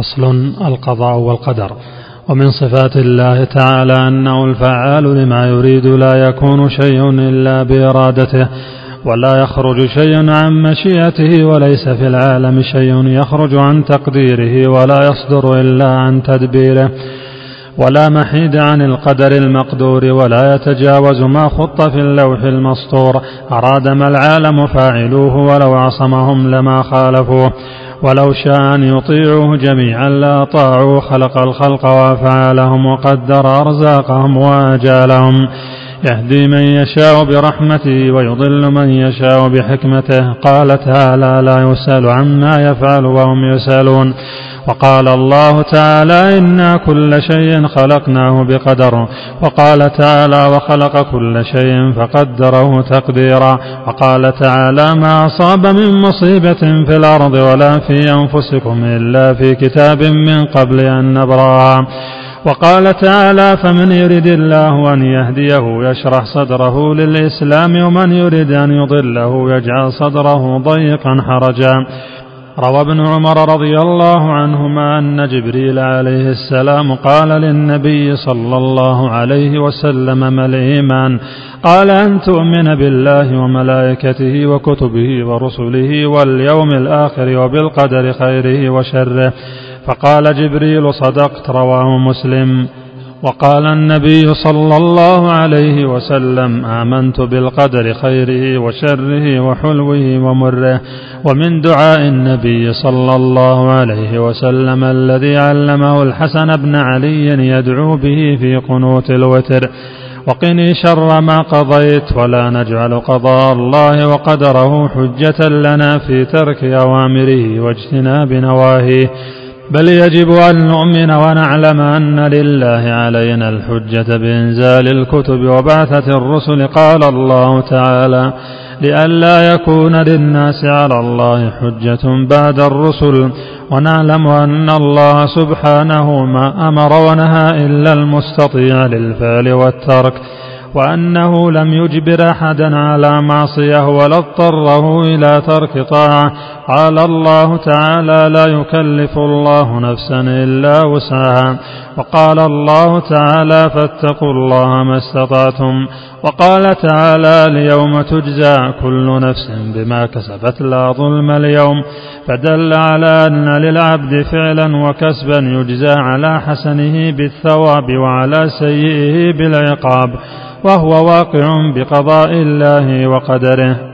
فصل القضاء والقدر. ومن صفات الله تعالى أنه الفعال لما يريد لا يكون شيء إلا بإرادته ولا يخرج شيء عن مشيئته وليس في العالم شيء يخرج عن تقديره ولا يصدر إلا عن تدبيره. ولا محيد عن القدر المقدور ولا يتجاوز ما خط في اللوح المسطور. أراد ما العالم فاعلوه ولو عصمهم لما خالفوه. ولو شاء أن يطيعوه جميعا لأطاعوا خلق الخلق وأفعالهم وقدر أرزاقهم وآجالهم. يهدي من يشاء برحمته ويضل من يشاء بحكمته. قال تعالى لا يسأل عما يفعل وهم يسألون. وقال الله تعالى إنا كل شيء خلقناه بقدر. وقال تعالى وخلق كل شيء فقدره تقديرا. وقال تعالى ما أصاب من مصيبة في الأرض ولا في أنفسكم إلا في كتاب من قبل أن نبرأها وقال تعالى فمن يرد الله أن يهديه يشرح صدره للإسلام ومن يرد أن يضله يجعل صدره ضيقا حرجا. روى ابن عمر رضي الله عنهما أن جبريل عليه السلام قال للنبي صلى الله عليه وسلم ما الإيمان؟ قال أن تؤمن بالله وملائكته وكتبه ورسله واليوم الآخر وبالقدر خيره وشره. فقال جبريل صدقت رواه مسلم. وقال النبي صلى الله عليه وسلم آمنت بالقدر خيره وشره وحلوه ومره. ومن دعاء النبي صلى الله عليه وسلم الذي علمه الحسن بن علي يدعو به في قنوت الوتر. وقني شر ما قضيت ولا نجعل قضاء الله وقدره حجة لنا في ترك أوامره واجتناب نواهيه. بل يجب أن نؤمن ونعلم أن لله علينا الحجة بإنزال الكتب وبعثة الرسل قال الله تعالى لئلا يكون للناس على الله حجة بعد الرسل. ونعلم أن الله سبحانه ما أمر ونهى إلا المستطيع للفعل والترك. وأنه لم يجبر أحدا على معصية ولا اضطره إلى ترك طاعة. قال الله تعالى لا يكلف الله نفسا إلا وسعها وقال الله تعالى فاتقوا الله ما استطعتم وقال تعالى اليوم تجزى كل نفس بما كسبت لا ظلم اليوم فدل على أن للعبد فعلا وكسبا يجزى على حسنه بالثواب وعلى سيئه بالعقاب. وهو واقع بقضاء الله وقدره.